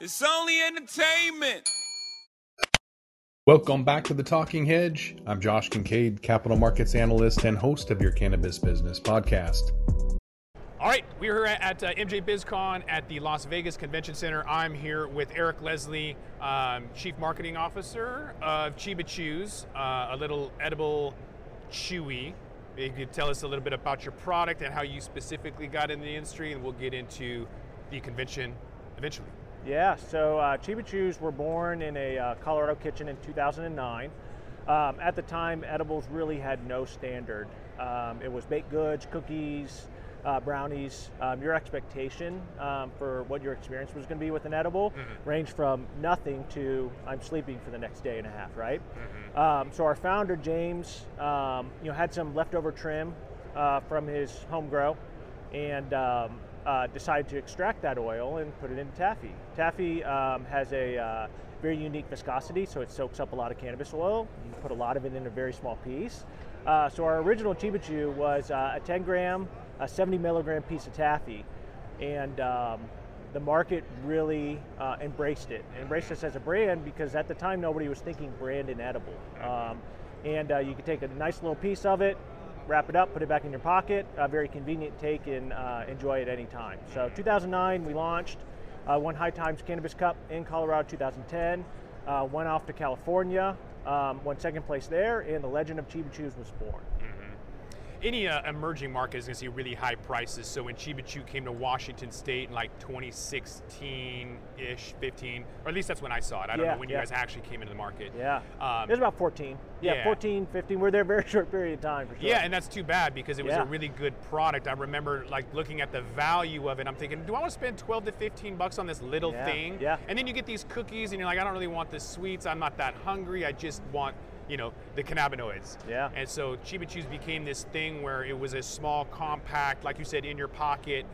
It's only entertainment. Welcome back to the Talking Hedge. I'm Josh Kincaid, capital markets analyst and host of your cannabis business podcast. All right, we're here at uh, MJ BizCon at the Las Vegas Convention Center. I'm here with Eric Leslie, um, Chief Marketing Officer of Chiba Chews, uh, a little edible chewy. You could tell us a little bit about your product and how you specifically got in the industry, and we'll get into the convention eventually. Yeah, so uh, Chiba Chews were born in a uh, Colorado kitchen in 2009. Um, at the time, edibles really had no standard. Um, it was baked goods, cookies, uh, brownies. Um, your expectation um, for what your experience was going to be with an edible mm-hmm. ranged from nothing to I'm sleeping for the next day and a half, right? Mm-hmm. Um, so our founder James, um, you know, had some leftover trim uh, from his home grow, and uh, decided to extract that oil and put it into taffy. Taffy um, has a uh, very unique viscosity, so it soaks up a lot of cannabis oil. You put a lot of it in a very small piece. Uh, so our original Chiba Chew was uh, a 10 gram, a 70 milligram piece of taffy, and um, the market really uh, embraced it. Embraced us as a brand because at the time nobody was thinking brand and edible. Um, and uh, you could take a nice little piece of it, wrap it up, put it back in your pocket. A very convenient take and uh, enjoy at any time. So 2009 we launched, uh, won High Times Cannabis Cup in Colorado 2010, uh, went off to California, um, won second place there, and the legend of Chiba Chews was born. Any uh, emerging market is going to see really high prices. So when Chiba Chew came to Washington State in like 2016-ish, 15, or at least that's when I saw it. I don't yeah, know when yeah. you guys actually came into the market. Yeah, um, it was about 14. Yeah, yeah, 14, 15. We're there a very short period of time for sure. Yeah, and that's too bad because it was a really good product. I remember like looking at the value of it. I'm thinking, do I want to spend 12 to 15 bucks on this little thing? Yeah. And then you get these cookies, and you're like, I don't really want the sweets. I'm not that hungry. I just want you know, the cannabinoids. Yeah. And so Chiba Chews became this thing where it was a small, compact, like you said, in your pocket,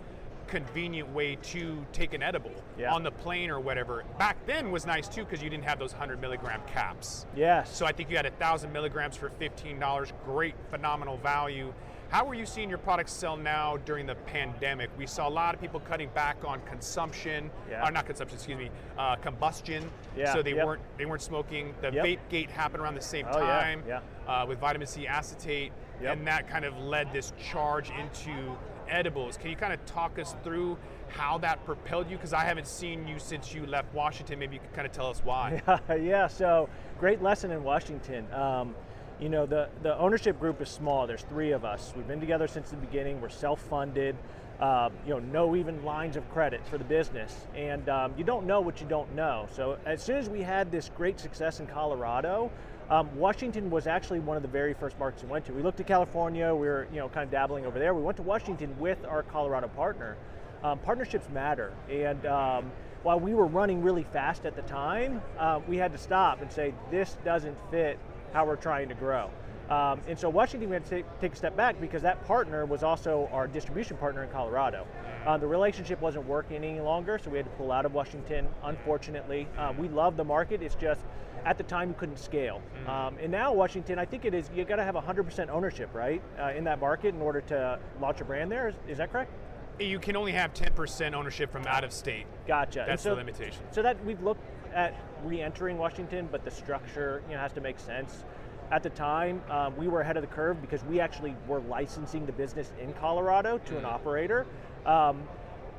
convenient way to take an edible yeah. on the plane or whatever. Back then was nice too because you didn't have those 100 milligram caps. Yes. So I think you had a thousand milligrams for $15. Great, phenomenal value. How are you seeing your products sell now during the pandemic? We saw a lot of people cutting back on consumption, yeah. or not consumption, excuse me, uh, combustion. Yeah. So they yep. weren't they weren't smoking. The yep. vape gate happened around the same oh, time yeah. Uh, with vitamin C acetate, yep. and that kind of led this charge into edibles. Can you kind of talk us through how that propelled you? Because I haven't seen you since you left Washington. Maybe you could kind of tell us why. Yeah, yeah. So great lesson in Washington. Um, you know, the, the ownership group is small. There's three of us. We've been together since the beginning. We're self-funded. Um, you know, no even lines of credit for the business, and um, you don't know what you don't know. So as soon as we had this great success in Colorado, um, Washington was actually one of the very first markets we went to. We looked at California. We were, you know, kind of dabbling over there. We went to Washington with our Colorado partner. Um, partnerships matter, and um, while we were running really fast at the time, uh, we had to stop and say this doesn't fit how we're trying to grow. Um, and so Washington we had to take, take, a step back because that partner was also our distribution partner in Colorado. Uh, the relationship wasn't working any longer, so we had to pull out of Washington, unfortunately. Uh, we love the market, it's just at the time we couldn't scale. Mm. Um, and now Washington, I think it is, you've gotta have 100% ownership, right, uh, in that market in order to launch a brand there. Is, is that correct? You can only have 10% ownership from out of state. Gotcha. That's so, the limitation. So that we've looked at re-entering Washington, but the structure you know, has to make sense. At the time, um, we were ahead of the curve because we actually were licensing the business in Colorado to an mm. operator, um,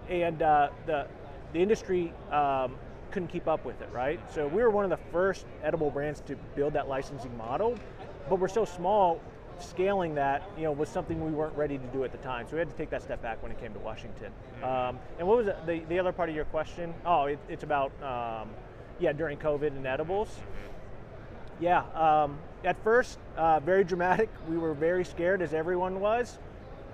and uh, the the industry um, couldn't keep up with it. Right, so we were one of the first edible brands to build that licensing model, but we're so small. Scaling that, you know, was something we weren't ready to do at the time, so we had to take that step back when it came to Washington. Mm. Um, and what was the, the other part of your question? Oh, it, it's about um, yeah, during COVID and edibles. Yeah, um, at first, uh, very dramatic. We were very scared, as everyone was.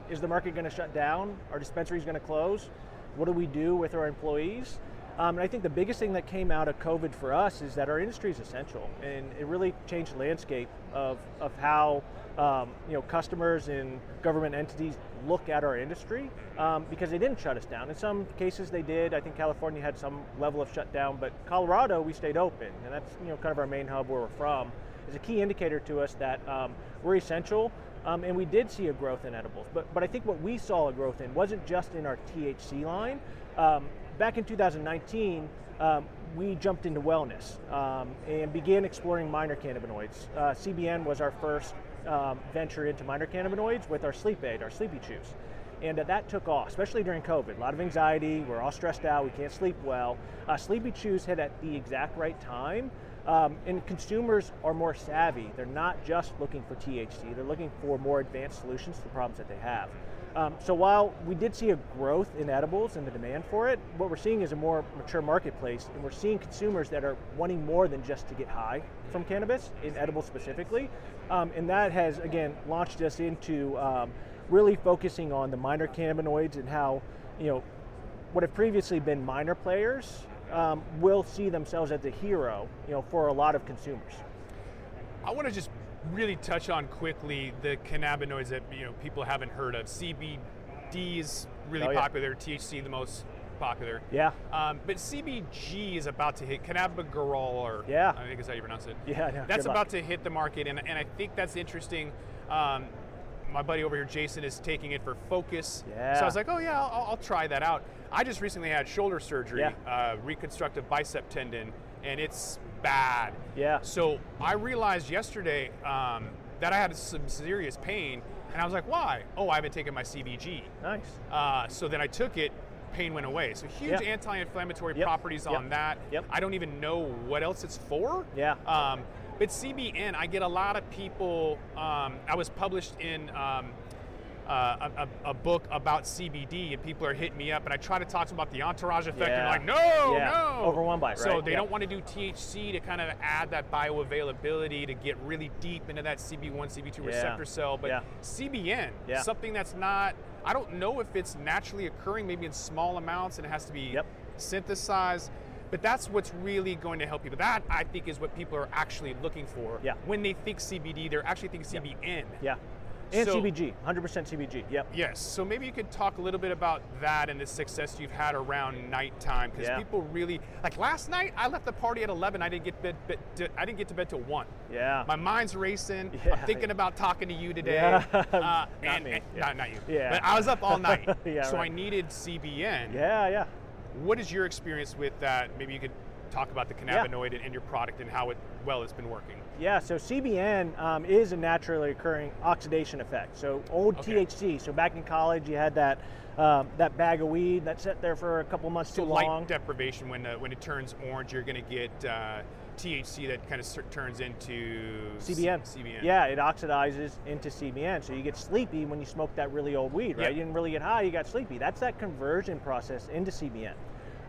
Is the market going to shut down? Are dispensaries going to close? What do we do with our employees? Um, and I think the biggest thing that came out of COVID for us is that our industry is essential, and it really changed the landscape of, of how um, you know customers and government entities look at our industry um, because they didn't shut us down. In some cases, they did. I think California had some level of shutdown, but Colorado we stayed open, and that's you know kind of our main hub where we're from. Is a key indicator to us that um, we're essential. Um, and we did see a growth in edibles, but but I think what we saw a growth in wasn't just in our THC line, um, back in 2019, um, we jumped into wellness um, and began exploring minor cannabinoids. Uh, CBN was our first venture into minor cannabinoids with our sleep aid, our Sleepy Chews. And uh, that took off, especially during COVID. A lot of anxiety, we're all stressed out, we can't sleep well. Uh, Sleepy Chews hit at the exact right time. Um, and consumers are more savvy. They're not just looking for THC, they're looking for more advanced solutions to the problems that they have. Um, so while we did see a growth in edibles and the demand for it, what we're seeing is a more mature marketplace, and we're seeing consumers that are wanting more than just to get high from cannabis, in edibles specifically, um, and that has again launched us into um, really focusing on the minor cannabinoids and how you know what have previously been minor players um, will see themselves as a hero, you know, for a lot of consumers. I want to just really touch on quickly the cannabinoids that you know people haven't heard of. CBD is really Oh, yeah. popular. THC the most popular. Yeah, Um, but CBG is about to hit cannabigerol, or Yeah. I think is how you pronounce it. Yeah, no, that's good luck. about to hit the market, and, and I think that's interesting. Um, my buddy over here, Jason, is taking it for focus. Yeah. So I was like, oh yeah, I'll, I'll try that out. I just recently had shoulder surgery, Yeah. uh, reconstructive bicep tendon, and it's bad. Yeah. So I realized yesterday um, that I had some serious pain, and I was like, why? Oh, I haven't taken my CBG. nice. Uh, so then I took it, pain went away. So huge anti-inflammatory Yep. properties Yep. on that. Yep. I don't even know what else it's for. Yeah. Um, but CBN, I get a lot of people. Um, I was published in um, uh, a, a, book about CBD, and people are hitting me up, and I try to talk to them about the entourage effect, and they're like, no, Yeah. no. Overwhelmed by it, So right? they Yeah. don't want to do THC to kind of add that bioavailability to get really deep into that CB1, CB2 Yeah. receptor cell. But Yeah. CBN, Yeah. something that's not, I don't know if it's naturally occurring, maybe in small amounts, and it has to be Yep. synthesized. But that's what's really going to help people. That I think is what people are actually looking for. Yeah. When they think CBD, they're actually thinking CBN. Yeah. And So- CBG, 100% CBG. Yep. Yes. So maybe you could talk a little bit about that and the success you've had around nighttime because Yeah. people really like last night. I left the party at 11. I didn't get bed, bed, to, I didn't get to bed till one. Yeah. My mind's racing. Yeah. I'm thinking about talking to you today. Yeah. Uh, Not and, me. and- Yeah. not, not you. Yeah. But I was up all night. Yeah, so I needed CBN. yeah, yeah. What is your experience with that? Maybe you could talk about the cannabinoid and, and your product and how it well it's been working. Yeah, so CBN um, is a naturally occurring oxidation effect. So old Okay. THC. So back in college, you had that um, that bag of weed that sat there for a couple months So too light long. deprivation when uh, when it turns orange, you're going to get uh, THC that kind of turns into CBN. C- CBN. Yeah, it oxidizes into CBN. So you get sleepy when you smoke that really old weed, right? Yep. You didn't really get high, you got sleepy. That's that conversion process into CBN.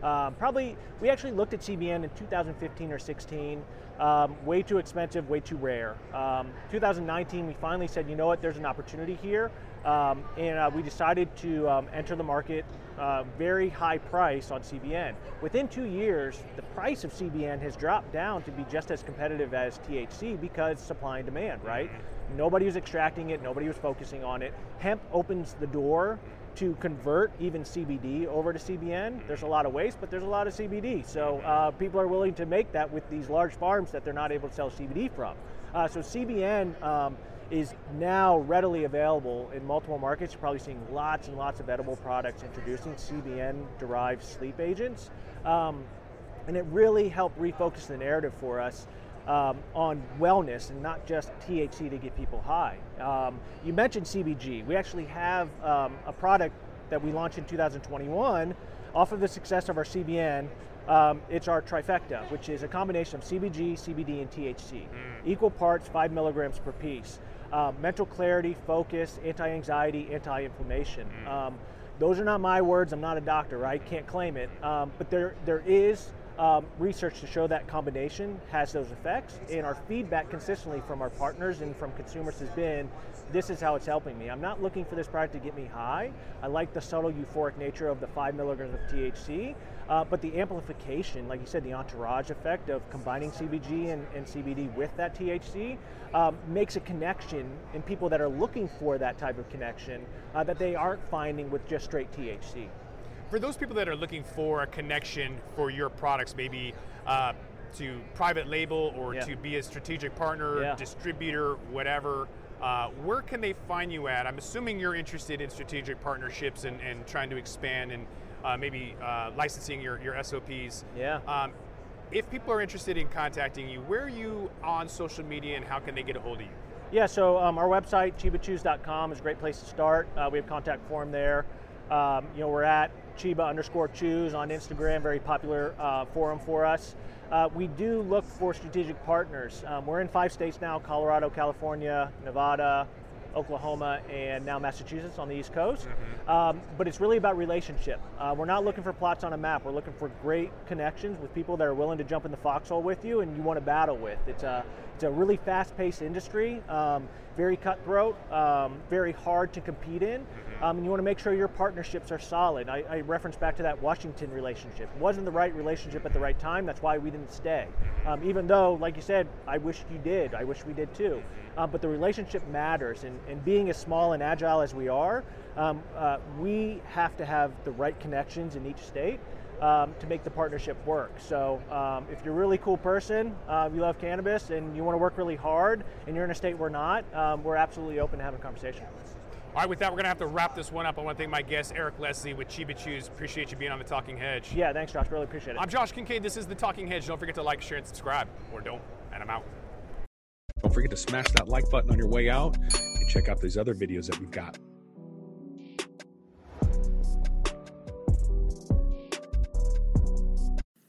Um, probably, we actually looked at CBN in 2015 or 16. Um, way too expensive, way too rare. Um, 2019, we finally said, you know what, there's an opportunity here. Um, and uh, we decided to um, enter the market uh, very high price on CBN. Within two years, the price of CBN has dropped down to be just as competitive as THC because supply and demand, right? Nobody was extracting it, nobody was focusing on it. Hemp opens the door to convert even CBD over to CBN. There's a lot of waste, but there's a lot of CBD. So uh, people are willing to make that with these large farms that they're not able to sell CBD from. Uh, so CBN um, is now readily available in multiple markets. You're probably seeing lots and lots of edible products introducing CBN-derived sleep agents. Um, and it really helped refocus the narrative for us um, on wellness and not just THC to get people high. Um, you mentioned CBG. We actually have um, a product that we launched in 2021 off of the success of our CBN. Um, it's our trifecta, which is a combination of CBG, CBD, and THC. Equal parts, five milligrams per piece. Um, mental clarity, focus, anti-anxiety, anti-inflammation. Um, those are not my words. I'm not a doctor, right? Can't claim it. Um, but there, there is um, research to show that combination has those effects, and our feedback consistently from our partners and from consumers has been, this is how it's helping me. I'm not looking for this product to get me high. I like the subtle euphoric nature of the five milligrams of THC, uh, but the amplification, like you said, the entourage effect of combining CBG and, and CBD with that THC um, makes a connection in people that are looking for that type of connection uh, that they aren't finding with just straight THC. For those people that are looking for a connection for your products, maybe uh, to private label or Yeah. to be a strategic partner, Yeah. distributor, whatever, uh, where can they find you at? I'm assuming you're interested in strategic partnerships and, and trying to expand. And uh, maybe uh, licensing your, your SOPs. Yeah. Um, if people are interested in contacting you, where are you on social media and how can they get a hold of you? Yeah, so um, our website, chibachews.com, is a great place to start. Uh, we have contact form there. Um, you know, we're at Chiba underscore chews on Instagram, very popular uh, forum for us. Uh, we do look for strategic partners. Um, we're in five states now Colorado, California, Nevada, Oklahoma, and now Massachusetts on the East Coast. Mm-hmm. Um, but it's really about relationship. Uh, we're not looking for plots on a map. We're looking for great connections with people that are willing to jump in the foxhole with you and you want to battle with. It's a it's a really fast-paced industry, um, very cutthroat, um, very hard to compete in, mm-hmm. um, and you want to make sure your partnerships are solid. I, I reference back to that Washington relationship. It wasn't the right relationship at the right time. That's why we didn't stay. Mm-hmm. Um, even though, like you said, I wish you did. I wish we did too. Uh, but the relationship matters, and, and being as small and agile as we are, um, uh, we have to have the right connections in each state um, to make the partnership work. So um, if you're a really cool person, uh, you love cannabis, and you want to work really hard, and you're in a state we're not, um, we're absolutely open to having a conversation. All right, with that, we're going to have to wrap this one up. I want to thank my guest, Eric Leslie with Chiba Chews. Appreciate you being on the Talking Hedge. Yeah, thanks, Josh. Really appreciate it. I'm Josh Kincaid. This is the Talking Hedge. Don't forget to like, share, and subscribe, or don't, and I'm out. Don't forget to smash that like button on your way out and check out these other videos that we've got.